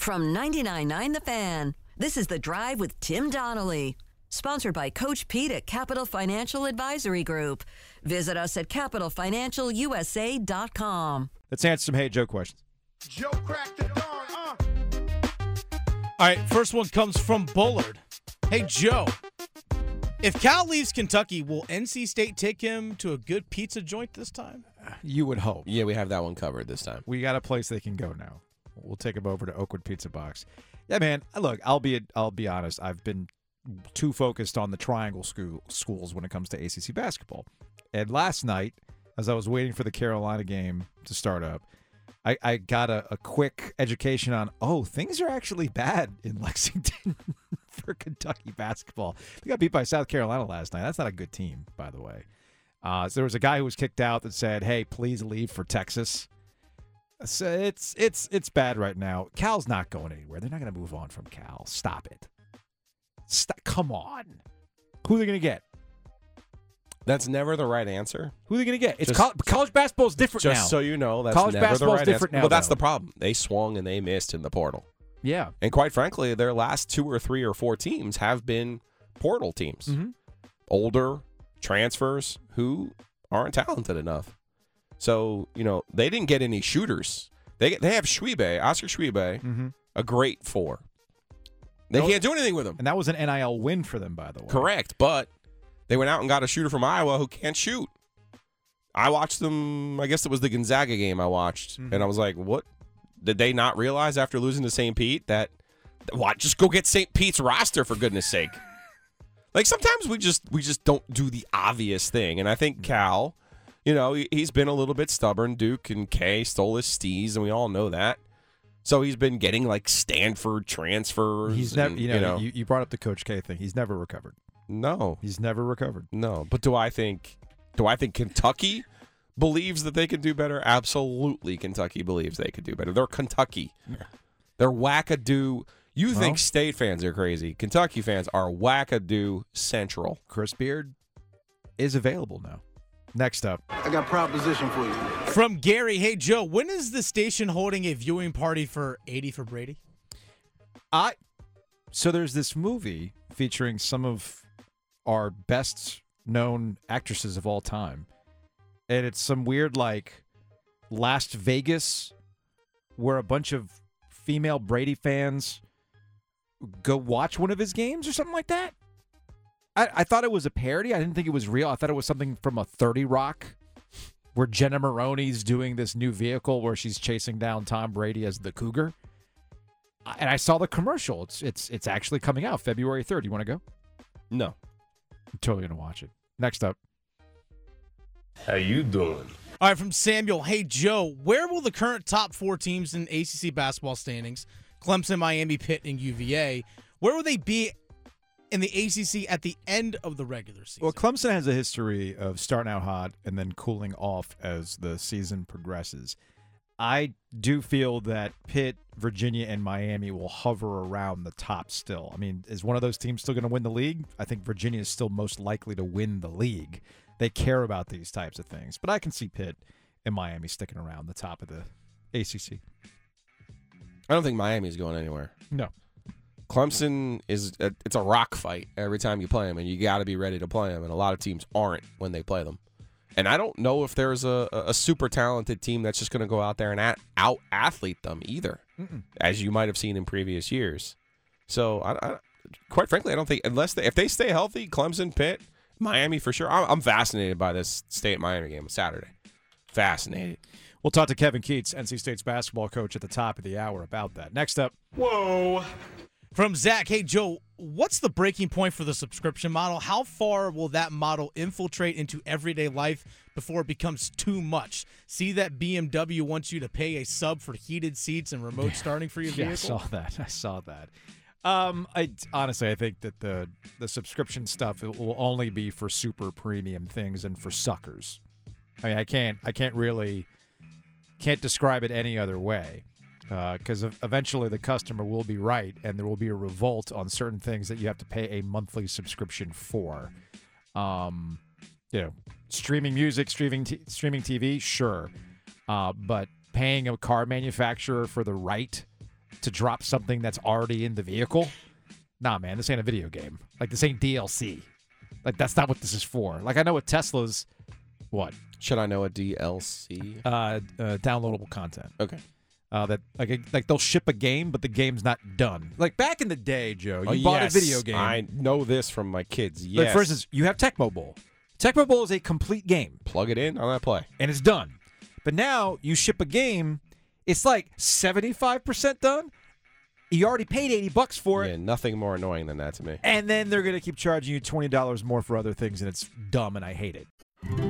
From 99.9 The Fan, this is The Drive with Tim Donnelly. Sponsored by Coach Pete at Capital Financial Advisory Group. Visit us at capitalfinancialusa.com. Let's answer some Hey Joe questions. Joe cracked the dawn, uh. All right, first one comes from Bullard. Hey, Joe. If Cal leaves Kentucky, will NC State take him to a good pizza joint this time? You would hope. Yeah, we have that one covered this time. We got a place they can go now. We'll take him over to Oakwood Pizza Box. Yeah, man. Look, I'll be I'll be honest. I've been too focused on the triangle school schools when it comes to ACC basketball. And last night, as I was waiting for the Carolina game to start up, I, I got a, a quick education on oh things are actually bad in Lexington for Kentucky basketball. They got beat by South Carolina last night. That's not a good team, by the way. Uh, so there was a guy who was kicked out that said, "Hey, please leave for Texas." So it's it's it's bad right now. Cal's not going anywhere. They're not going to move on from Cal. Stop it. Stop. Come on. Who are they going to get? That's never the right answer. Who are they going to get? It's Just- col- college basketball is different Just now. so you know, that's College never the right different answer. now, Well, that's though. the problem. They swung and they missed in the portal. yeah. And quite frankly, their last two or three or four teams have been portal teams. Mhm. Older transfers who aren't talented enough. So, you know, they didn't get any shooters. They they have Tshiebwe, Oscar Tshiebwe, Mm-hmm. a great four. They can't do anything with him. And that was an NIL win for them, by the way. Correct, but they went out and got a shooter from Iowa who can't shoot. I watched them. I guess it was the Gonzaga game I watched, Mm-hmm. and I was like, "What? Did they not realize after losing to St. Pete that what? Just go get St. Pete's roster for goodness sake." Like sometimes we just we just don't do the obvious thing, and I think Cal, you know, he- he's been a little bit stubborn. Duke and K stole his steez, and we all know that. So he's been getting like Stanford transfers. He's never, and, you know, you, you brought up the Coach K thing. He's never recovered. no, He's never recovered. no, but do I think do I think Kentucky believes that they can do better? Absolutely, Kentucky believes they could do better. They're Kentucky. They're wackadoo. You Well- think state fans are crazy? Kentucky fans are wackadoo central. Chris Beard is available now. Next up, I got a proposition for you. From Gary, hey, Joe, when is the station holding a viewing party for 80 for Brady? I so there's this movie featuring some of our best known actresses of all time. And it's some weird like Las Vegas where a bunch of female Brady fans go watch one of his games or something like that. I, I thought it was a parody. I didn't think it was real. I thought it was something from a 30 Rock where Jenna Maroney's doing this new vehicle where she's chasing down Tom Brady as the Cougar and I saw the commercial. It's it's it's actually coming out February third. You want to go? No. I'm totally gonna watch it. Next up, How you doing? All right, from Samuel, hey, Joe, where will the current top four teams in ACC basketball standings, Clemson, Miami, Pitt, and UVA, where will they be in the ACC at the end of the regular season? well, Clemson has a history of starting out hot and then cooling off as the season progresses. I do feel that Pitt, Virginia, and Miami will hover around the top still. I mean, is one of those teams still going to win the league? I think Virginia is still most likely to win the league. They care about these types of things, but I can see Pitt and Miami sticking around the top of the ACC. I don't think Miami's going anywhere. No, Clemson is a, it's a rock fight every time you play them, and you got to be ready to play them. And a lot of teams aren't when they play them. And I don't know if there's a, a super talented team that's just going to go out there and at, out athlete them either, as you might have seen in previous years. So, I, I, quite frankly, I don't think unless they, if they stay healthy, Clemson, Pitt, Miami for sure. I'm, I'm fascinated by this state Miami game on Saturday. Fascinated. We'll talk to Kevin Keatts, NC State's basketball coach, at the top of the hour about that. Next up, Whoa. From Zach, hey Joe, what's the breaking point for the subscription model? How far will that model infiltrate into everyday life before it becomes too much? See that BMW wants you to pay a sub for heated seats and remote starting for your vehicle? yeah, I saw that. I saw that. Um, I honestly, I think that the the subscription stuff it will only be for super premium things and for suckers. I mean, I can't, I can't really, can't describe it any other way. Because eventually the customer will be right, and there will be a revolt on certain things that you have to pay a monthly subscription for. Um, you know, streaming music, streaming t- streaming TV, sure, uh, but paying a car manufacturer for the right to drop something that's already in the vehicle. Nah, man, this ain't a video game. Like this ain't DLC. Like that's not what this is for. Like I know what Tesla's what Should I know a DLC? uh, uh downloadable content. Okay. Uh, that like like they'll ship a game, but the game's not done. Like back in the day, Joe, you Oh, bought yes, a video game. I know this from my kids. Like Yes. for instance, you have Tecmo Bowl. Tecmo Bowl is a complete game. plug it in on that play. and it's done. But now you ship a game, it's like 75% done. You already paid 80 bucks for Yeah, it. nothing more annoying than that to me. And then they're going to keep charging you $20 more for other things and it's dumb and I hate it.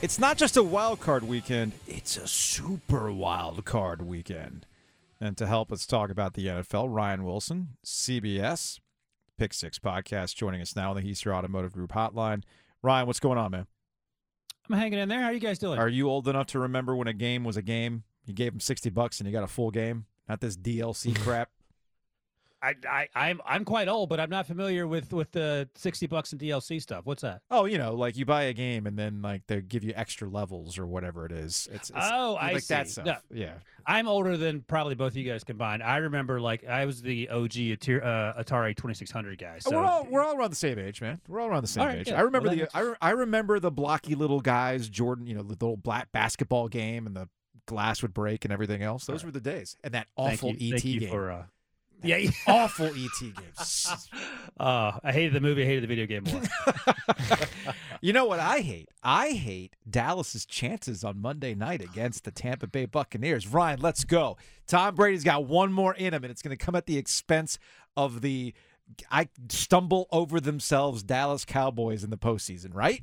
It's not just a wild card weekend, it's a super wild card weekend. And to help us talk about the NFL, Ryan Wilson, CBS, Pick Six Podcast, joining us now on the Heaster Automotive Group hotline. Ryan, what's going on, man? I'm hanging in there. How are you guys doing? Are you old enough to remember when a game was a game? You gave him 60 bucks and you got a full game? Not this DLC crap. I, I, I'm I'm quite old, but I'm not familiar with with the sixty bucks and DLC stuff. What's that? Oh, you know, like you buy a game and then like they give you extra levels or whatever it is. It's, it's Oh, I like that stuff. No, yeah, I'm older than probably both of you guys combined. I remember like I was the OG Atari, uh, Atari 2600 guy. So we're all we're all around the same age, man. We're all around the same All right, age. good. I remember Well, the that I, re- I remember the blocky little guys, Jordan. You know, the little black basketball game and the glass would break and everything else. Those were the days. And that awful ET game. for uh, yeah. awful ET games. uh, I hated the movie. I hated the video game more. you know what I hate? I hate Dallas's chances on Monday night against the Tampa Bay Buccaneers. Ryan, let's go. Tom Brady's got one more in him, and it's going to come at the expense of the I stumble over themselves Dallas Cowboys in the postseason, right?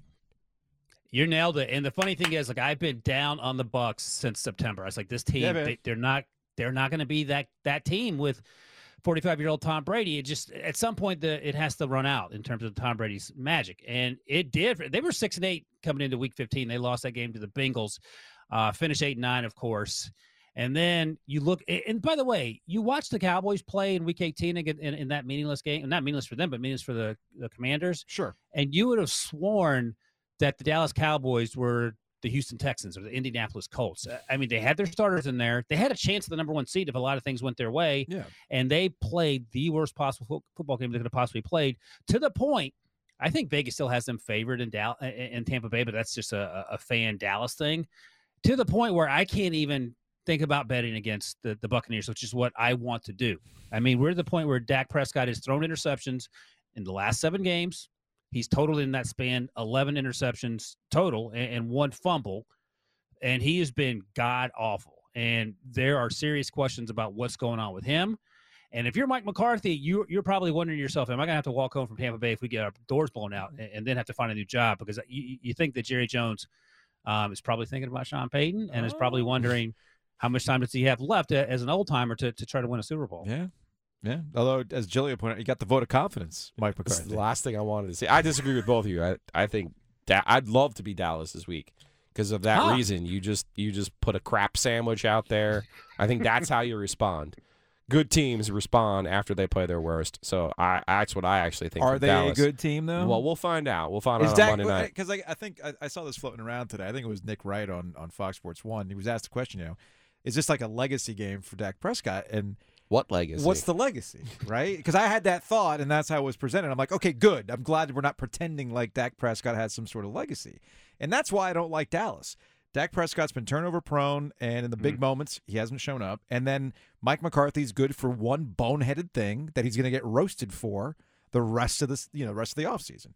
You nailed it. And the funny thing is, like, I've been down on the Bucs since September. I was like, this team, yeah, they, they're not, they're not going to be that that team with 45 year old Tom Brady. It just at some point the it has to run out in terms of Tom Brady's magic, and it did. They were six and eight coming into Week 15. They lost that game to the Bengals. Uh, finished eight and nine, of course. And then you look, and by the way, you watch the Cowboys play in Week 18 in, in, in that meaningless game. Not meaningless for them, but meaningless for the, the Commanders Sure. and you would have sworn that the Dallas Cowboys were the Houston Texans or the Indianapolis Colts. Uh, I mean, they had their starters in there. They had a chance at the number one seed if a lot of things went their way, Yeah. and they played the worst possible football game they could have possibly played to the point. I think Vegas still has them favored in Dal- uh, in Tampa Bay, but that's just a, a fan Dallas thing. To the point where I can't even think about betting against the, the Buccaneers, which is what I want to do. I mean, we're at the point where Dak Prescott has thrown interceptions in the last seven games. He's totaled in that span 11 interceptions total and, and one fumble. And he has been god awful. And there are serious questions about what's going on with him. And if you're Mike McCarthy, you, you're probably wondering yourself, am I going to have to walk home from Tampa Bay if we get our doors blown out and, and then have to find a new job? Because you, you think that Jerry Jones um, is probably thinking about Sean Payton and is probably Oh. wondering how much time does he have left as an old timer to, to try to win a Super Bowl? Yeah. Yeah. Although, as Jillian pointed out, you got the vote of confidence, Mike McCarthy. the last thing I wanted to say. I disagree with both of you. I, I think da- I'd love to be Dallas this week because of that Huh. reason. You just you just put a crap sandwich out there. I think that's how you respond. Good teams respond after they play their worst. So I that's what I actually think. Are they Dallas. a good team, though? Well, we'll find out. We'll find Is out on Monday night. because I, I think I, I saw this floating around today. I think it was Nick Wright on on Fox Sports One. He was asked the question, you know, is this like a legacy game for Dak Prescott? And What legacy? what's the legacy, right? Because I had that thought, and that's how it was presented. I'm like, okay, good. I'm glad we're not pretending like Dak Prescott has some sort of legacy, and that's why I don't like Dallas. Dak Prescott's been turnover prone, and in the big mm. moments, he hasn't shown up. And then Mike McCarthy's good for one boneheaded thing that he's going to get roasted for the rest of this, you know, rest of the offseason.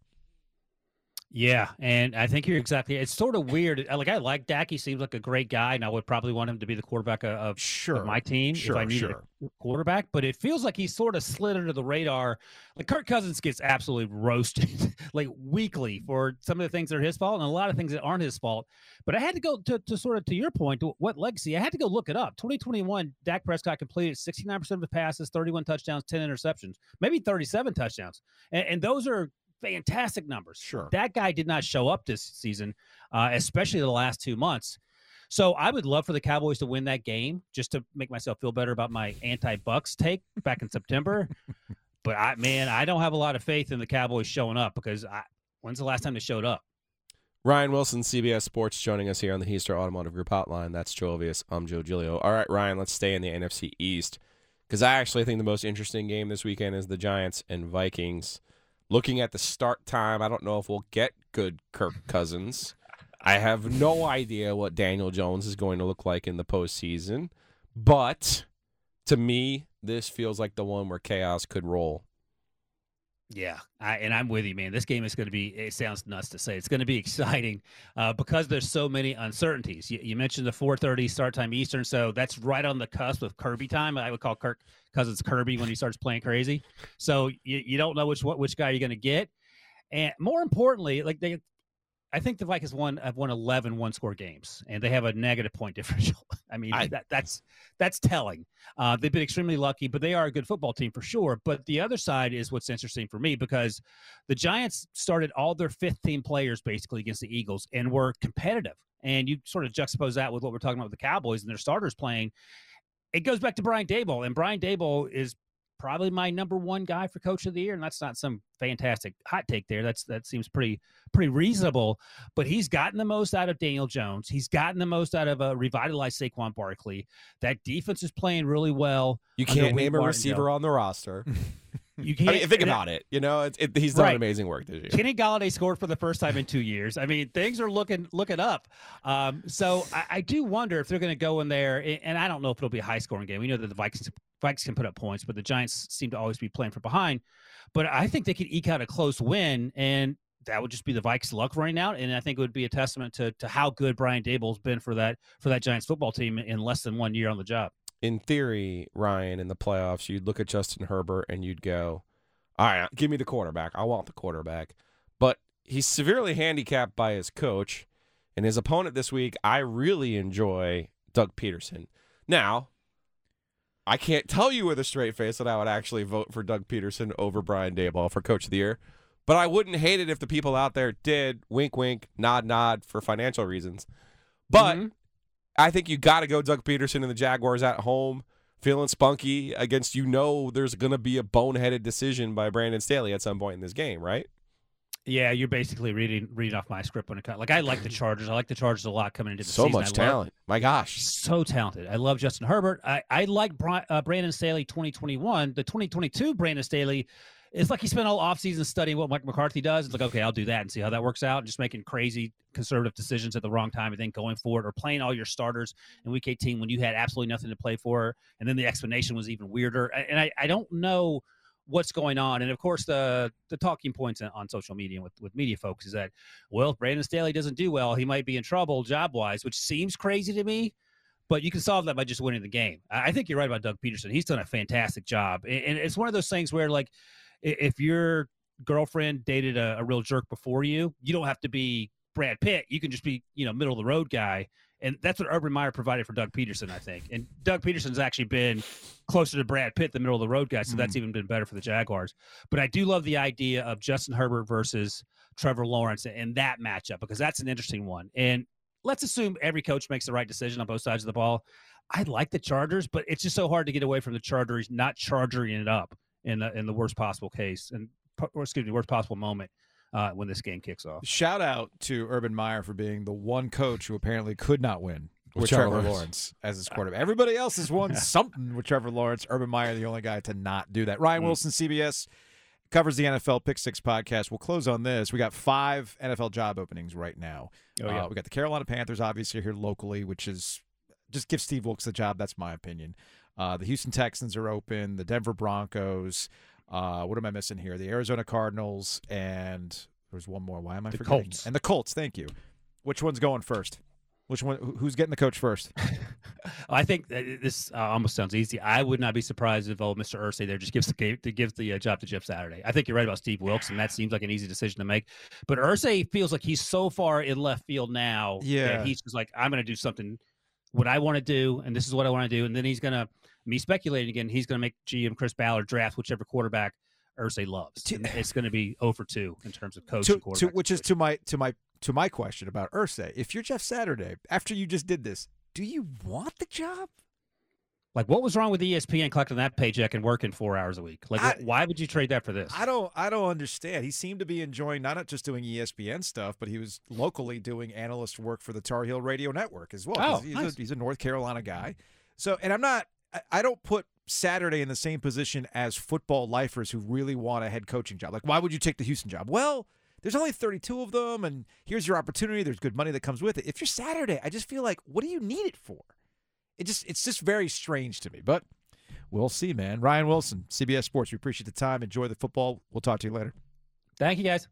Yeah, and I think you're exactly. It's sort of weird. Like I like Dak; he seems like a great guy, and I would probably want him to be the quarterback uh, of, of Sure. my team Sure, if I needed sure. a quarterback. But it feels like he sort of slid under the radar. Like Kirk Cousins gets absolutely roasted, like weekly for some of the things that are his fault, and a lot of things that aren't his fault. But I had to go to, to sort of to your point, to what legacy? I had to go look it up. 2021, Dak Prescott completed 69% of the passes, 31 touchdowns, 10 interceptions, maybe 37 touchdowns, and, and those are fantastic numbers. Sure. That guy did not show up this season, uh, especially the last two months. So I would love for the Cowboys to win that game just to make myself feel better about my anti-Bucs take back in September. but I, man, I don't have a lot of faith in the Cowboys showing up because I, when's the last time they showed up? Ryan Wilson, CBS Sports, joining us here on the Heaster Automotive Group Hotline. That's Joe Ovies. I'm Joe Giglio. All right, Ryan, let's stay in the NFC East because I actually think the most interesting game this weekend is the Giants and Vikings. Looking at the start time, I don't know if we'll get good Kirk Cousins. I have no idea what Daniel Jones is going to look like in the postseason, but to me, this feels like the one where chaos could roll. Yeah, I, and I'm with you, man. This game is going to be, it sounds nuts to say, it's going to be exciting uh, because there's so many uncertainties. You, you mentioned the 4.30 start time Eastern, so that's right on the cusp of Kirby time. I would call Kirk Cousins Kirby when he starts playing crazy. So you, you don't know which what which guy you're going to get. And more importantly, like they, I think the Vikings won have won 11 one score games, and they have a negative point differential. I mean, I- that, that's that's telling. Uh, they've been extremely lucky, but they are a good football team for sure. But the other side is what's interesting for me because the Giants started all their 15 players basically against the Eagles and were competitive. And you sort of juxtapose that with what we're talking about with the Cowboys and their starters playing. It goes back to Brian Daboll, and Brian Daboll is probably my number one guy for coach of the year and that's not some fantastic hot take there that's that seems pretty pretty reasonable but he's gotten the most out of Daniel Jones he's gotten the most out of a revitalized Saquon Barkley that defense is playing really well You can't Wink name a Martindale. receiver on the roster. you can't mean, think about it. You know, it, it, he's done Right. amazing work this year. Kenny Golladay scored for the first time in two years. I mean, things are looking looking up. Um, so I, I do wonder if they're going to go in there, and I don't know if it'll be a high scoring game. We know that the Vikings Vikings can put up points, but the Giants seem to always be playing from behind. But I think they could eke out a close win, and that would just be the Vikes' luck running out. And I think it would be a testament to to how good Brian Daboll's been for that for that Giants football team in less than one year on the job. In theory, Ryan, in the playoffs, you'd look at Justin Herbert and you'd go, all right, give me the quarterback. I want the quarterback. But he's severely handicapped by his coach and his opponent this week. I really enjoy Doug Pederson. Now, I can't tell you with a straight face that I would actually vote for Doug Pederson over Brian Daboll for coach of the year. But I wouldn't hate it if the people out there did wink, wink, nod, nod for financial reasons. But Mhm. I think you got to go Doug Pederson and the Jaguars at home, feeling spunky against you know there's going to be a boneheaded decision by Brandon Staley at some point in this game, right? Yeah, you're basically reading reading off my script when it comes. Like I like the Chargers. I like the Chargers a lot coming into the So season. So much I love- talent. My gosh. so talented. I love Justin Herbert. I, I like uh, Brandon Staley 2021. The 2022 Brandon Staley, it's like he spent all offseason studying what Mike McCarthy does. It's like, okay, I'll do that and see how that works out. And just making crazy conservative decisions at the wrong time and then going for it or playing all your starters in week 18 when you had absolutely nothing to play for. And then the explanation was even weirder. And I, I don't know what's going on. And of course, the the talking points on- social media with, with media folks is that, well, if Brandon Staley doesn't do well, he might be in trouble job wise, which seems crazy to me but you can solve that by just winning the game. I think you're right about Doug Pederson. He's done a fantastic job, and and it's one of those things where, like, if your girlfriend dated a, a real jerk before you, you don't have to be Brad Pitt. You can just be, you know, middle of the road guy, and that's what Urban Meyer provided for Doug Pederson, I think. And Doug Pederson's actually been closer to Brad Pitt, the middle of the road guy, so that's mm. even been better for the Jaguars. But I do love the idea of Justin Herbert versus Trevor Lawrence and that matchup because that's an interesting one. And let's assume every coach makes the right decision on both sides of the ball. I like the Chargers, but it's just so hard to get away from the Chargers not charging it up in the in the worst possible case and or excuse me, worst possible moment uh, when this game kicks off. Shout out to Urban Meyer for being the one coach who apparently could not win with, With Trevor, Trevor Lawrence. Lawrence. as his quarterback. Everybody else has won something with Trevor Lawrence. Urban Meyer, the only guy to not do that. Ryan Mm. Wilson, CBS. covers the NFL Pick Six podcast. We'll close on this. We got five NFL job openings right now. Oh, yeah. Uh, we got the Carolina Panthers, obviously here locally, which is just give Steve Wilks the job. That's my opinion. Uh, the Houston Texans are open. The Denver Broncos. Uh, what am I missing here? The Arizona Cardinals and there's one more. Why am I The forgetting? Colts. And the Colts. Thank you. Which one's going first? Which one? Who's getting the coach first? I think this uh, almost sounds easy. I would not be surprised if old Mr. Irsay there just gives the to gives the uh, job to Jeff Saturday. I think you're right about Steve Wilks, and that seems like an easy decision to make. But Irsay feels like he's so far in left field now Yeah. that he's just like, I'm going to do something what I want to do, and this is what I want to do, and then he's going to me speculating again. He's going to make GM Chris Ballard draft whichever quarterback Irsay loves. And it's going to be over two in terms of coach to, to, which is to my to my to my question about Irsay. If you're Jeff Saturday, after you just did this, do you want the job? Like, what was wrong with ESPN collecting that paycheck and working four hours a week? Like, I- why would you trade that for this? I don't I don't understand. He seemed to be enjoying not just doing ESPN stuff, but he was locally doing analyst work for the Tar Heel Radio Network as well. Oh, he's, nice. a, he's a North Carolina guy. So, and I'm not. I don't put Saturday in the same position as football lifers who really want a head coaching job. Like, why would you take the Houston job? Well, there's only 32 of them, and here's your opportunity. There's good money that comes with it. If you're Saturday, I just feel like, what do you need it for? It just, it's just very strange to me. But we'll see, man. Ryan Wilson, CBS Sports. We appreciate the time. Enjoy the football. We'll talk to you later. Thank you, guys.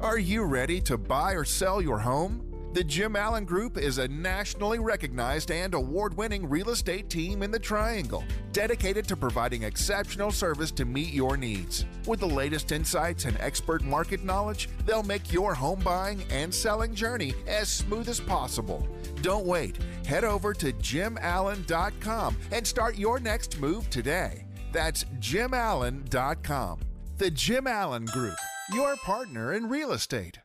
Are you ready to buy or sell your home? The Jim Allen Group is a nationally recognized and award winning real estate team in the Triangle, dedicated to providing exceptional service to meet your needs. With the latest insights and expert market knowledge, they'll make your home buying and selling journey as smooth as possible. Don't wait. Head over to jimallen.com and start your next move today. That's jimallen.com. The Jim Allen Group, your partner in real estate.